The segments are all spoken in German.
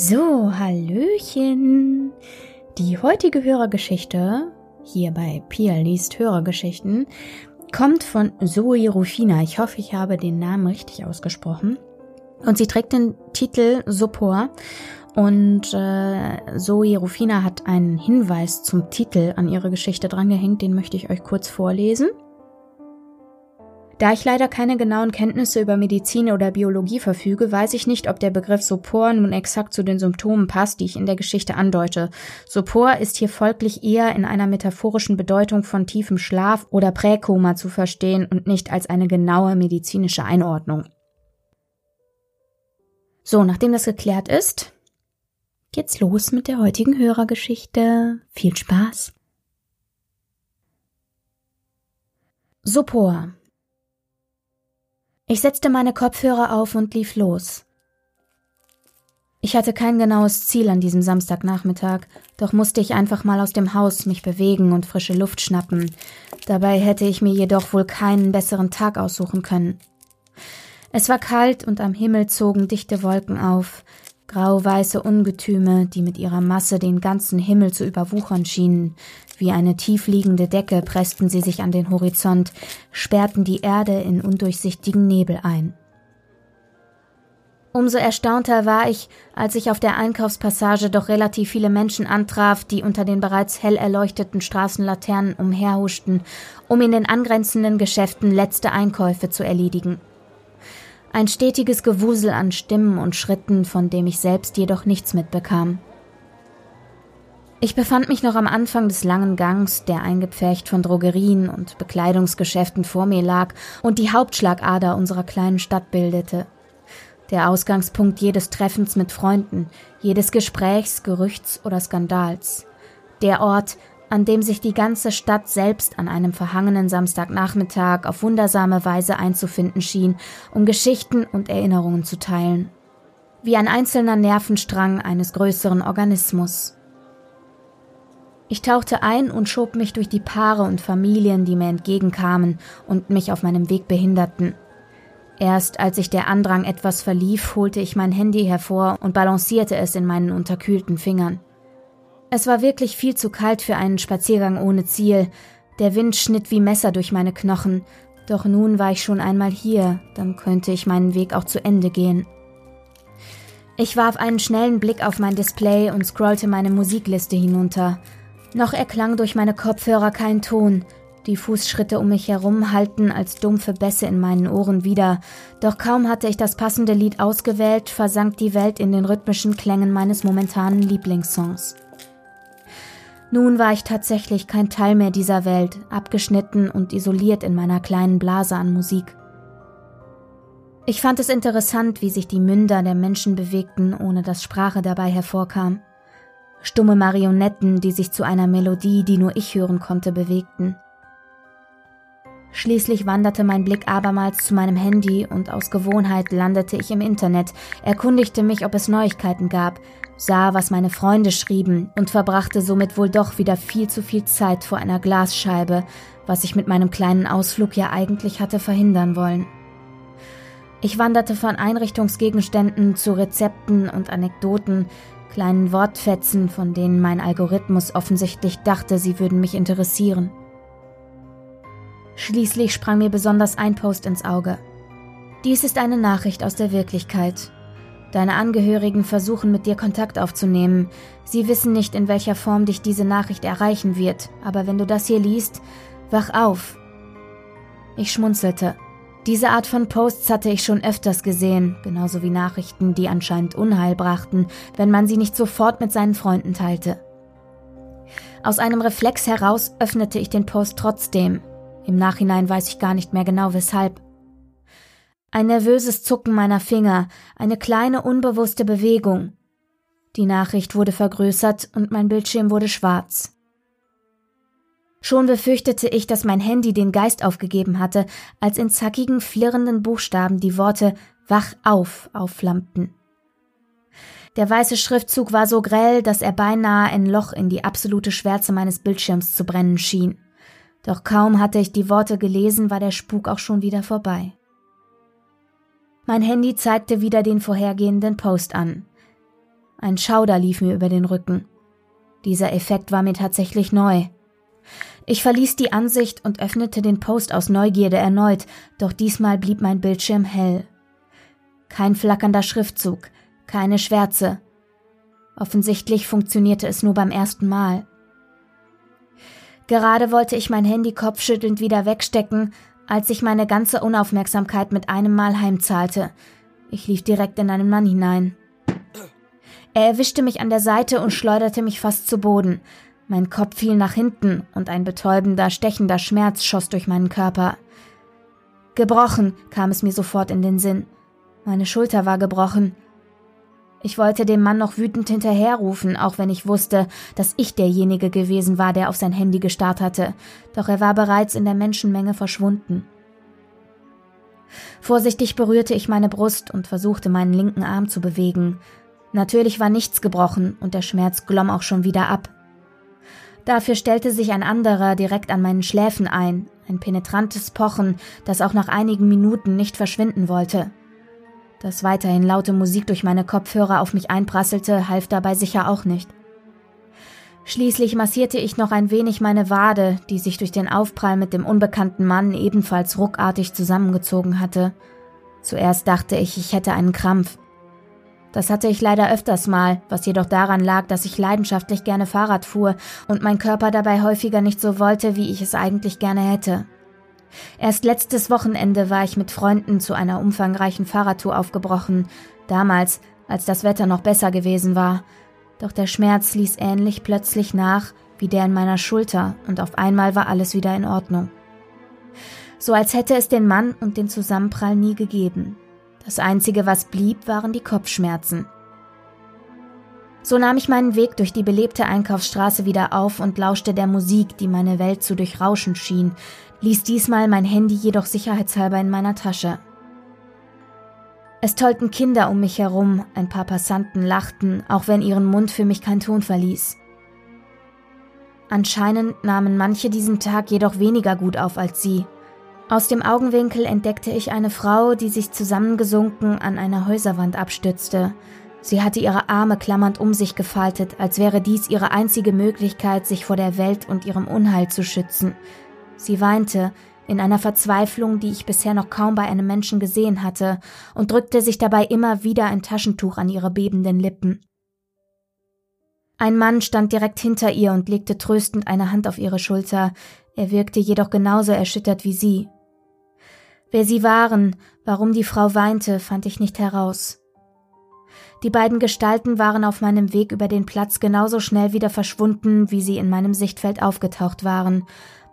So, Hallöchen. Die heutige Hörergeschichte, hier bei Pia liest Hörergeschichten, kommt von Zoe Rufina. Ich hoffe, ich habe den Namen richtig ausgesprochen. Und sie trägt den Titel Sopor. Und äh, Zoe Rufina hat einen Hinweis zum Titel an ihre Geschichte drangehängt, den möchte ich euch kurz vorlesen. Da ich leider keine genauen Kenntnisse über Medizin oder Biologie verfüge, weiß ich nicht, ob der Begriff Sopor nun exakt zu den Symptomen passt, die ich in der Geschichte andeute. Sopor ist hier folglich eher in einer metaphorischen Bedeutung von tiefem Schlaf oder Präkoma zu verstehen und nicht als eine genaue medizinische Einordnung. So, nachdem das geklärt ist, geht's los mit der heutigen Hörergeschichte. Viel Spaß! Sopor ich setzte meine Kopfhörer auf und lief los. Ich hatte kein genaues Ziel an diesem Samstagnachmittag, doch musste ich einfach mal aus dem Haus mich bewegen und frische Luft schnappen. Dabei hätte ich mir jedoch wohl keinen besseren Tag aussuchen können. Es war kalt und am Himmel zogen dichte Wolken auf, grau-weiße Ungetüme, die mit ihrer Masse den ganzen Himmel zu überwuchern schienen. Wie eine tiefliegende Decke pressten sie sich an den Horizont, sperrten die Erde in undurchsichtigen Nebel ein. Umso erstaunter war ich, als ich auf der Einkaufspassage doch relativ viele Menschen antraf, die unter den bereits hell erleuchteten Straßenlaternen umherhuschten, um in den angrenzenden Geschäften letzte Einkäufe zu erledigen. Ein stetiges Gewusel an Stimmen und Schritten, von dem ich selbst jedoch nichts mitbekam. Ich befand mich noch am Anfang des langen Gangs, der eingepfercht von Drogerien und Bekleidungsgeschäften vor mir lag und die Hauptschlagader unserer kleinen Stadt bildete. Der Ausgangspunkt jedes Treffens mit Freunden, jedes Gesprächs, Gerüchts oder Skandals. Der Ort, an dem sich die ganze Stadt selbst an einem verhangenen Samstagnachmittag auf wundersame Weise einzufinden schien, um Geschichten und Erinnerungen zu teilen. Wie ein einzelner Nervenstrang eines größeren Organismus. Ich tauchte ein und schob mich durch die Paare und Familien, die mir entgegenkamen und mich auf meinem Weg behinderten. Erst als sich der Andrang etwas verlief, holte ich mein Handy hervor und balancierte es in meinen unterkühlten Fingern. Es war wirklich viel zu kalt für einen Spaziergang ohne Ziel. Der Wind schnitt wie Messer durch meine Knochen. Doch nun war ich schon einmal hier, dann könnte ich meinen Weg auch zu Ende gehen. Ich warf einen schnellen Blick auf mein Display und scrollte meine Musikliste hinunter. Noch erklang durch meine Kopfhörer kein Ton. Die Fußschritte um mich herum hallten als dumpfe Bässe in meinen Ohren wieder. Doch kaum hatte ich das passende Lied ausgewählt, versank die Welt in den rhythmischen Klängen meines momentanen Lieblingssongs. Nun war ich tatsächlich kein Teil mehr dieser Welt, abgeschnitten und isoliert in meiner kleinen Blase an Musik. Ich fand es interessant, wie sich die Münder der Menschen bewegten, ohne dass Sprache dabei hervorkam stumme Marionetten, die sich zu einer Melodie, die nur ich hören konnte, bewegten. Schließlich wanderte mein Blick abermals zu meinem Handy und aus Gewohnheit landete ich im Internet, erkundigte mich, ob es Neuigkeiten gab, sah, was meine Freunde schrieben und verbrachte somit wohl doch wieder viel zu viel Zeit vor einer Glasscheibe, was ich mit meinem kleinen Ausflug ja eigentlich hatte verhindern wollen. Ich wanderte von Einrichtungsgegenständen zu Rezepten und Anekdoten, kleinen Wortfetzen, von denen mein Algorithmus offensichtlich dachte, sie würden mich interessieren. Schließlich sprang mir besonders ein Post ins Auge. Dies ist eine Nachricht aus der Wirklichkeit. Deine Angehörigen versuchen mit dir Kontakt aufzunehmen. Sie wissen nicht, in welcher Form dich diese Nachricht erreichen wird, aber wenn du das hier liest, wach auf. Ich schmunzelte. Diese Art von Posts hatte ich schon öfters gesehen, genauso wie Nachrichten, die anscheinend Unheil brachten, wenn man sie nicht sofort mit seinen Freunden teilte. Aus einem Reflex heraus öffnete ich den Post trotzdem. Im Nachhinein weiß ich gar nicht mehr genau weshalb. Ein nervöses Zucken meiner Finger, eine kleine unbewusste Bewegung. Die Nachricht wurde vergrößert und mein Bildschirm wurde schwarz. Schon befürchtete ich, dass mein Handy den Geist aufgegeben hatte, als in zackigen, flirrenden Buchstaben die Worte Wach auf aufflammten. Der weiße Schriftzug war so grell, dass er beinahe ein Loch in die absolute Schwärze meines Bildschirms zu brennen schien. Doch kaum hatte ich die Worte gelesen, war der Spuk auch schon wieder vorbei. Mein Handy zeigte wieder den vorhergehenden Post an. Ein Schauder lief mir über den Rücken. Dieser Effekt war mir tatsächlich neu. Ich verließ die Ansicht und öffnete den Post aus Neugierde erneut, doch diesmal blieb mein Bildschirm hell. Kein flackernder Schriftzug, keine Schwärze. Offensichtlich funktionierte es nur beim ersten Mal. Gerade wollte ich mein Handy kopfschüttelnd wieder wegstecken, als ich meine ganze Unaufmerksamkeit mit einem Mal heimzahlte. Ich lief direkt in einen Mann hinein. Er erwischte mich an der Seite und schleuderte mich fast zu Boden. Mein Kopf fiel nach hinten und ein betäubender, stechender Schmerz schoss durch meinen Körper. Gebrochen kam es mir sofort in den Sinn. Meine Schulter war gebrochen. Ich wollte dem Mann noch wütend hinterherrufen, auch wenn ich wusste, dass ich derjenige gewesen war, der auf sein Handy gestarrt hatte, doch er war bereits in der Menschenmenge verschwunden. Vorsichtig berührte ich meine Brust und versuchte meinen linken Arm zu bewegen. Natürlich war nichts gebrochen und der Schmerz glomm auch schon wieder ab. Dafür stellte sich ein anderer direkt an meinen Schläfen ein, ein penetrantes Pochen, das auch nach einigen Minuten nicht verschwinden wollte. Dass weiterhin laute Musik durch meine Kopfhörer auf mich einprasselte, half dabei sicher auch nicht. Schließlich massierte ich noch ein wenig meine Wade, die sich durch den Aufprall mit dem unbekannten Mann ebenfalls ruckartig zusammengezogen hatte. Zuerst dachte ich, ich hätte einen Krampf. Das hatte ich leider öfters mal, was jedoch daran lag, dass ich leidenschaftlich gerne Fahrrad fuhr und mein Körper dabei häufiger nicht so wollte, wie ich es eigentlich gerne hätte. Erst letztes Wochenende war ich mit Freunden zu einer umfangreichen Fahrradtour aufgebrochen, damals, als das Wetter noch besser gewesen war. Doch der Schmerz ließ ähnlich plötzlich nach wie der in meiner Schulter und auf einmal war alles wieder in Ordnung. So als hätte es den Mann und den Zusammenprall nie gegeben. Das Einzige, was blieb, waren die Kopfschmerzen. So nahm ich meinen Weg durch die belebte Einkaufsstraße wieder auf und lauschte der Musik, die meine Welt zu durchrauschen schien, ließ diesmal mein Handy jedoch sicherheitshalber in meiner Tasche. Es tollten Kinder um mich herum, ein paar Passanten lachten, auch wenn ihren Mund für mich kein Ton verließ. Anscheinend nahmen manche diesen Tag jedoch weniger gut auf als sie, aus dem Augenwinkel entdeckte ich eine Frau, die sich zusammengesunken an einer Häuserwand abstützte. Sie hatte ihre Arme klammernd um sich gefaltet, als wäre dies ihre einzige Möglichkeit, sich vor der Welt und ihrem Unheil zu schützen. Sie weinte, in einer Verzweiflung, die ich bisher noch kaum bei einem Menschen gesehen hatte, und drückte sich dabei immer wieder ein Taschentuch an ihre bebenden Lippen. Ein Mann stand direkt hinter ihr und legte tröstend eine Hand auf ihre Schulter, er wirkte jedoch genauso erschüttert wie sie. Wer sie waren, warum die Frau weinte, fand ich nicht heraus. Die beiden Gestalten waren auf meinem Weg über den Platz genauso schnell wieder verschwunden, wie sie in meinem Sichtfeld aufgetaucht waren,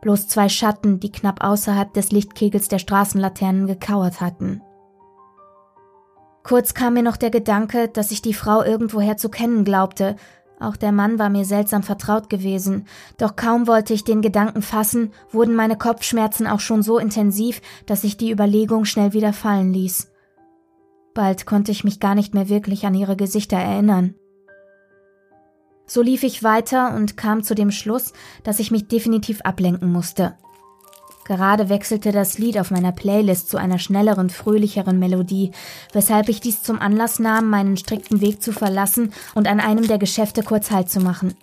bloß zwei Schatten, die knapp außerhalb des Lichtkegels der Straßenlaternen gekauert hatten. Kurz kam mir noch der Gedanke, dass ich die Frau irgendwoher zu kennen glaubte, auch der Mann war mir seltsam vertraut gewesen, doch kaum wollte ich den Gedanken fassen, wurden meine Kopfschmerzen auch schon so intensiv, dass ich die Überlegung schnell wieder fallen ließ. Bald konnte ich mich gar nicht mehr wirklich an ihre Gesichter erinnern. So lief ich weiter und kam zu dem Schluss, dass ich mich definitiv ablenken musste. Gerade wechselte das Lied auf meiner Playlist zu einer schnelleren, fröhlicheren Melodie, weshalb ich dies zum Anlass nahm, meinen strikten Weg zu verlassen und an einem der Geschäfte kurz Halt zu machen.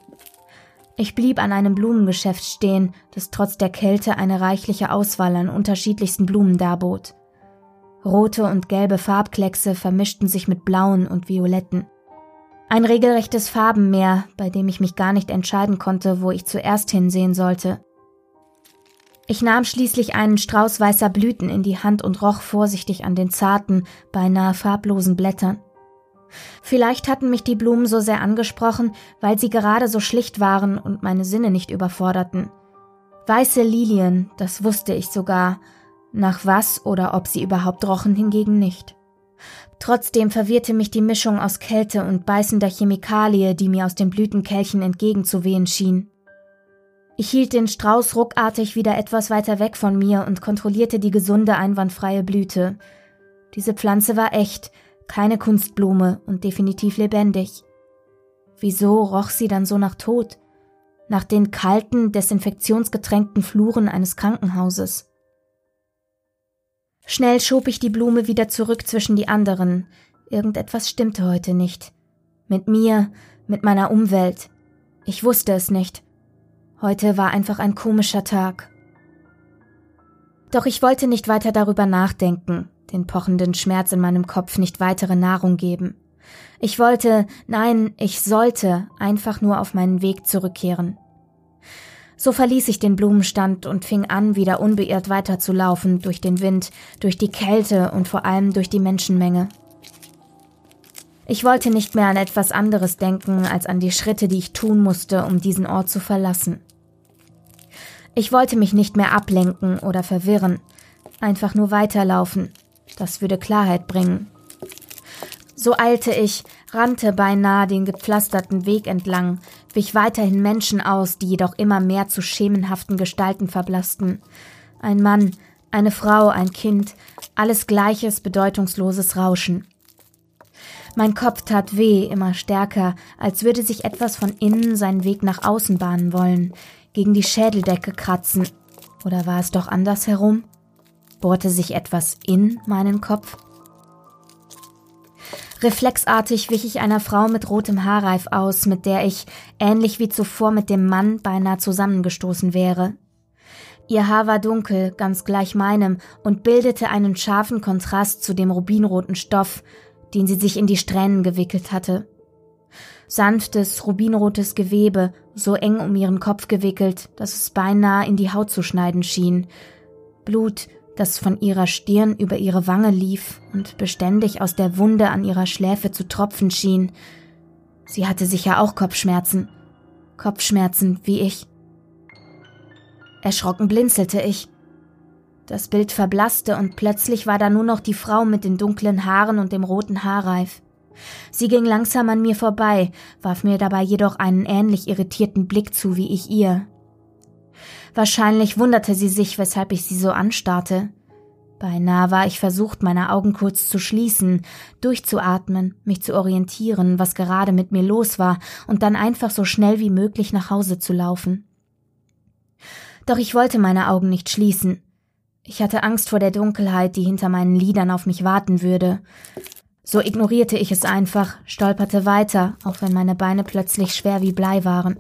Ich blieb an einem Blumengeschäft stehen, das trotz der Kälte eine reichliche Auswahl an unterschiedlichsten Blumen darbot. Rote und gelbe Farbkleckse vermischten sich mit blauen und violetten. Ein regelrechtes Farbenmeer, bei dem ich mich gar nicht entscheiden konnte, wo ich zuerst hinsehen sollte. Ich nahm schließlich einen Strauß weißer Blüten in die Hand und roch vorsichtig an den zarten, beinahe farblosen Blättern. Vielleicht hatten mich die Blumen so sehr angesprochen, weil sie gerade so schlicht waren und meine Sinne nicht überforderten. Weiße Lilien, das wusste ich sogar, nach was oder ob sie überhaupt rochen hingegen nicht. Trotzdem verwirrte mich die Mischung aus Kälte und beißender Chemikalie, die mir aus den Blütenkelchen entgegenzuwehen schien. Ich hielt den Strauß ruckartig wieder etwas weiter weg von mir und kontrollierte die gesunde, einwandfreie Blüte. Diese Pflanze war echt, keine Kunstblume und definitiv lebendig. Wieso roch sie dann so nach Tod? Nach den kalten, desinfektionsgetränkten Fluren eines Krankenhauses. Schnell schob ich die Blume wieder zurück zwischen die anderen. Irgendetwas stimmte heute nicht. Mit mir, mit meiner Umwelt. Ich wusste es nicht. Heute war einfach ein komischer Tag. Doch ich wollte nicht weiter darüber nachdenken, den pochenden Schmerz in meinem Kopf nicht weitere Nahrung geben. Ich wollte, nein, ich sollte einfach nur auf meinen Weg zurückkehren. So verließ ich den Blumenstand und fing an, wieder unbeirrt weiterzulaufen, durch den Wind, durch die Kälte und vor allem durch die Menschenmenge. Ich wollte nicht mehr an etwas anderes denken, als an die Schritte, die ich tun musste, um diesen Ort zu verlassen. Ich wollte mich nicht mehr ablenken oder verwirren, einfach nur weiterlaufen. Das würde Klarheit bringen. So eilte ich, rannte beinahe den gepflasterten Weg entlang, wich weiterhin Menschen aus, die jedoch immer mehr zu schemenhaften Gestalten verblassten. Ein Mann, eine Frau, ein Kind, alles gleiches, bedeutungsloses Rauschen. Mein Kopf tat weh, immer stärker, als würde sich etwas von innen seinen Weg nach außen bahnen wollen gegen die Schädeldecke kratzen. Oder war es doch andersherum? Bohrte sich etwas in meinen Kopf? Reflexartig wich ich einer Frau mit rotem Haarreif aus, mit der ich, ähnlich wie zuvor mit dem Mann, beinahe zusammengestoßen wäre. Ihr Haar war dunkel, ganz gleich meinem, und bildete einen scharfen Kontrast zu dem rubinroten Stoff, den sie sich in die Strähnen gewickelt hatte sanftes, rubinrotes Gewebe, so eng um ihren Kopf gewickelt, dass es beinahe in die Haut zu schneiden schien. Blut, das von ihrer Stirn über ihre Wange lief und beständig aus der Wunde an ihrer Schläfe zu tropfen schien. Sie hatte sicher auch Kopfschmerzen. Kopfschmerzen wie ich. Erschrocken blinzelte ich. Das Bild verblasste und plötzlich war da nur noch die Frau mit den dunklen Haaren und dem roten Haarreif. Sie ging langsam an mir vorbei, warf mir dabei jedoch einen ähnlich irritierten Blick zu wie ich ihr. Wahrscheinlich wunderte sie sich, weshalb ich sie so anstarrte. Beinahe war ich versucht, meine Augen kurz zu schließen, durchzuatmen, mich zu orientieren, was gerade mit mir los war, und dann einfach so schnell wie möglich nach Hause zu laufen. Doch ich wollte meine Augen nicht schließen. Ich hatte Angst vor der Dunkelheit, die hinter meinen Lidern auf mich warten würde. So ignorierte ich es einfach, stolperte weiter, auch wenn meine Beine plötzlich schwer wie Blei waren.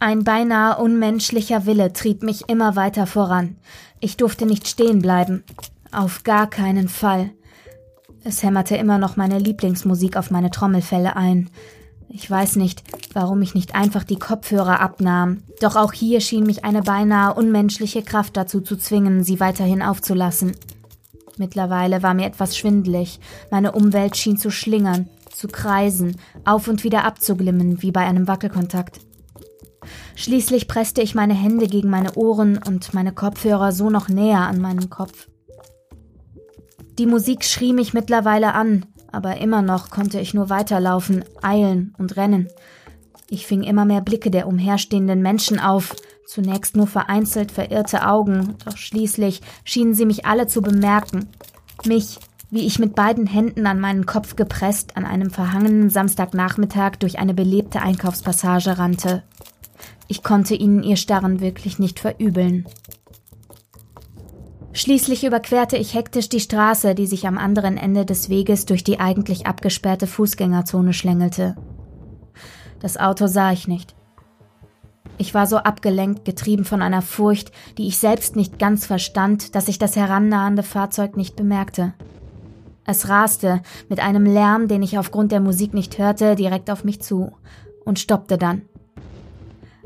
Ein beinahe unmenschlicher Wille trieb mich immer weiter voran. Ich durfte nicht stehen bleiben. Auf gar keinen Fall. Es hämmerte immer noch meine Lieblingsmusik auf meine Trommelfelle ein. Ich weiß nicht, warum ich nicht einfach die Kopfhörer abnahm, doch auch hier schien mich eine beinahe unmenschliche Kraft dazu zu zwingen, sie weiterhin aufzulassen. Mittlerweile war mir etwas schwindlig. Meine Umwelt schien zu schlingern, zu kreisen, auf und wieder abzuglimmen, wie bei einem Wackelkontakt. Schließlich presste ich meine Hände gegen meine Ohren und meine Kopfhörer so noch näher an meinen Kopf. Die Musik schrie mich mittlerweile an, aber immer noch konnte ich nur weiterlaufen, eilen und rennen. Ich fing immer mehr Blicke der umherstehenden Menschen auf, Zunächst nur vereinzelt verirrte Augen, doch schließlich schienen sie mich alle zu bemerken. Mich, wie ich mit beiden Händen an meinen Kopf gepresst an einem verhangenen Samstagnachmittag durch eine belebte Einkaufspassage rannte. Ich konnte ihnen ihr Starren wirklich nicht verübeln. Schließlich überquerte ich hektisch die Straße, die sich am anderen Ende des Weges durch die eigentlich abgesperrte Fußgängerzone schlängelte. Das Auto sah ich nicht. Ich war so abgelenkt, getrieben von einer Furcht, die ich selbst nicht ganz verstand, dass ich das herannahende Fahrzeug nicht bemerkte. Es raste mit einem Lärm, den ich aufgrund der Musik nicht hörte, direkt auf mich zu und stoppte dann.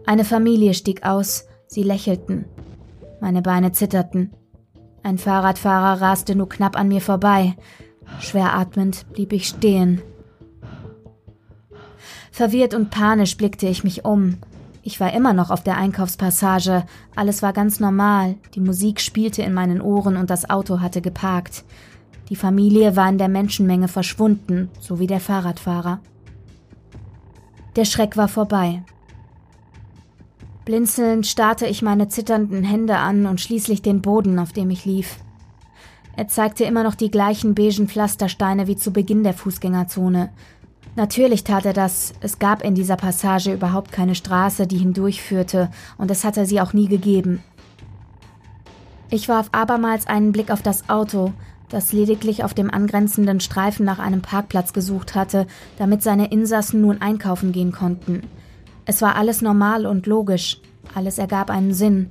Eine Familie stieg aus, sie lächelten. Meine Beine zitterten. Ein Fahrradfahrer raste nur knapp an mir vorbei. Schwer atmend blieb ich stehen. Verwirrt und panisch blickte ich mich um, ich war immer noch auf der Einkaufspassage, alles war ganz normal, die Musik spielte in meinen Ohren und das Auto hatte geparkt. Die Familie war in der Menschenmenge verschwunden, so wie der Fahrradfahrer. Der Schreck war vorbei. Blinzelnd starrte ich meine zitternden Hände an und schließlich den Boden, auf dem ich lief. Er zeigte immer noch die gleichen beigen Pflastersteine wie zu Beginn der Fußgängerzone, Natürlich tat er das. Es gab in dieser Passage überhaupt keine Straße, die hindurchführte, und es hatte sie auch nie gegeben. Ich warf abermals einen Blick auf das Auto, das lediglich auf dem angrenzenden Streifen nach einem Parkplatz gesucht hatte, damit seine Insassen nun einkaufen gehen konnten. Es war alles normal und logisch, alles ergab einen Sinn,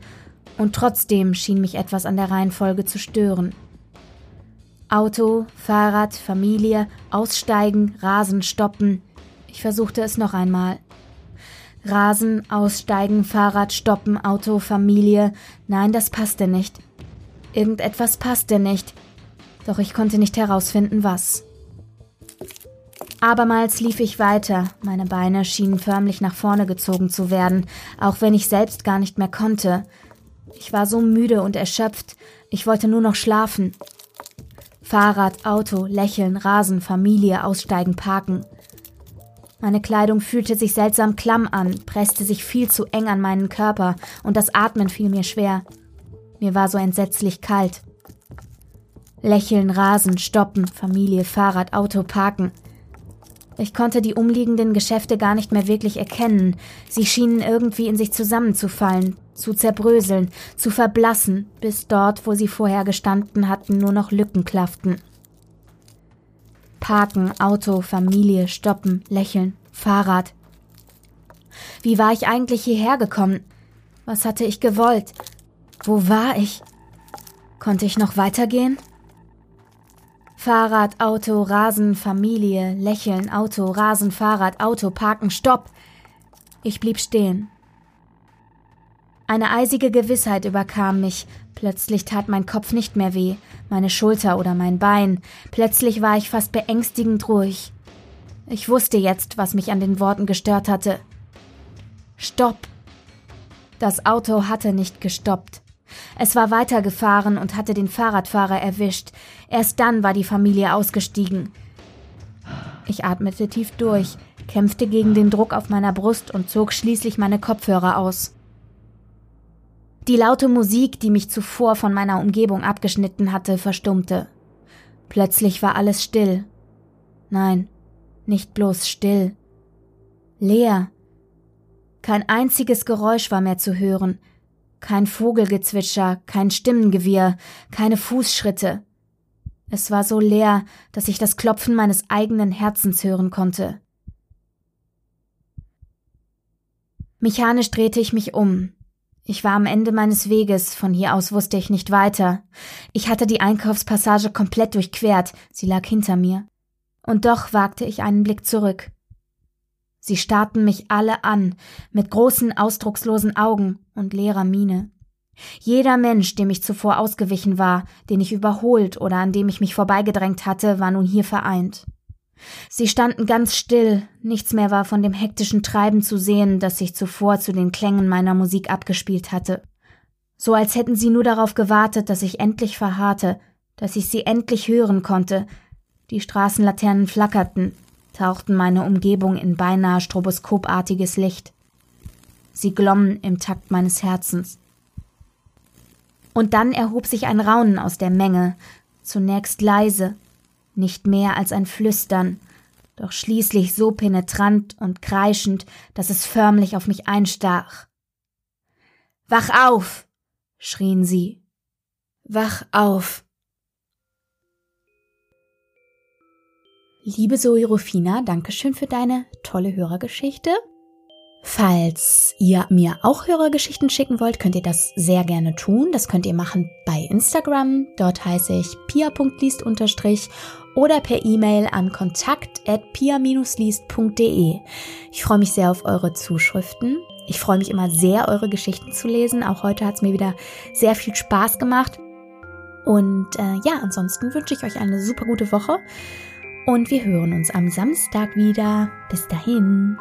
und trotzdem schien mich etwas an der Reihenfolge zu stören. Auto, Fahrrad, Familie, Aussteigen, Rasen, Stoppen. Ich versuchte es noch einmal. Rasen, Aussteigen, Fahrrad, Stoppen, Auto, Familie. Nein, das passte nicht. Irgendetwas passte nicht. Doch ich konnte nicht herausfinden, was. Abermals lief ich weiter, meine Beine schienen förmlich nach vorne gezogen zu werden, auch wenn ich selbst gar nicht mehr konnte. Ich war so müde und erschöpft, ich wollte nur noch schlafen. Fahrrad, Auto, Lächeln, Rasen, Familie, Aussteigen, Parken. Meine Kleidung fühlte sich seltsam klamm an, presste sich viel zu eng an meinen Körper, und das Atmen fiel mir schwer. Mir war so entsetzlich kalt. Lächeln, Rasen, Stoppen, Familie, Fahrrad, Auto, Parken. Ich konnte die umliegenden Geschäfte gar nicht mehr wirklich erkennen. Sie schienen irgendwie in sich zusammenzufallen, zu zerbröseln, zu verblassen, bis dort, wo sie vorher gestanden hatten, nur noch Lücken klafften. Parken, Auto, Familie, Stoppen, Lächeln, Fahrrad. Wie war ich eigentlich hierher gekommen? Was hatte ich gewollt? Wo war ich? Konnte ich noch weitergehen? Fahrrad, Auto, Rasen, Familie, Lächeln, Auto, Rasen, Fahrrad, Auto, Parken, Stopp. Ich blieb stehen. Eine eisige Gewissheit überkam mich. Plötzlich tat mein Kopf nicht mehr weh, meine Schulter oder mein Bein. Plötzlich war ich fast beängstigend ruhig. Ich wusste jetzt, was mich an den Worten gestört hatte. Stopp. Das Auto hatte nicht gestoppt. Es war weitergefahren und hatte den Fahrradfahrer erwischt. Erst dann war die Familie ausgestiegen. Ich atmete tief durch, kämpfte gegen den Druck auf meiner Brust und zog schließlich meine Kopfhörer aus. Die laute Musik, die mich zuvor von meiner Umgebung abgeschnitten hatte, verstummte. Plötzlich war alles still. Nein, nicht bloß still. Leer. Kein einziges Geräusch war mehr zu hören, kein Vogelgezwitscher, kein Stimmengewirr, keine Fußschritte. Es war so leer, dass ich das Klopfen meines eigenen Herzens hören konnte. Mechanisch drehte ich mich um. Ich war am Ende meines Weges, von hier aus wusste ich nicht weiter. Ich hatte die Einkaufspassage komplett durchquert, sie lag hinter mir. Und doch wagte ich einen Blick zurück. Sie starrten mich alle an, mit großen, ausdruckslosen Augen und leerer Miene. Jeder Mensch, dem ich zuvor ausgewichen war, den ich überholt oder an dem ich mich vorbeigedrängt hatte, war nun hier vereint. Sie standen ganz still, nichts mehr war von dem hektischen Treiben zu sehen, das sich zuvor zu den Klängen meiner Musik abgespielt hatte. So als hätten sie nur darauf gewartet, dass ich endlich verharrte, dass ich sie endlich hören konnte. Die Straßenlaternen flackerten, tauchten meine Umgebung in beinahe stroboskopartiges Licht. Sie glommen im Takt meines Herzens. Und dann erhob sich ein Raunen aus der Menge, zunächst leise, nicht mehr als ein Flüstern, doch schließlich so penetrant und kreischend, dass es förmlich auf mich einstach. Wach auf! schrien sie. Wach auf! Liebe Zoe Rufina, Dankeschön für deine tolle Hörergeschichte. Falls ihr mir auch Hörergeschichten schicken wollt, könnt ihr das sehr gerne tun. Das könnt ihr machen bei Instagram. Dort heiße ich pia.liest oder per E-Mail an kontakt.pia-liest.de. Ich freue mich sehr auf eure Zuschriften. Ich freue mich immer sehr, eure Geschichten zu lesen. Auch heute hat es mir wieder sehr viel Spaß gemacht. Und äh, ja, ansonsten wünsche ich euch eine super gute Woche und wir hören uns am Samstag wieder. Bis dahin.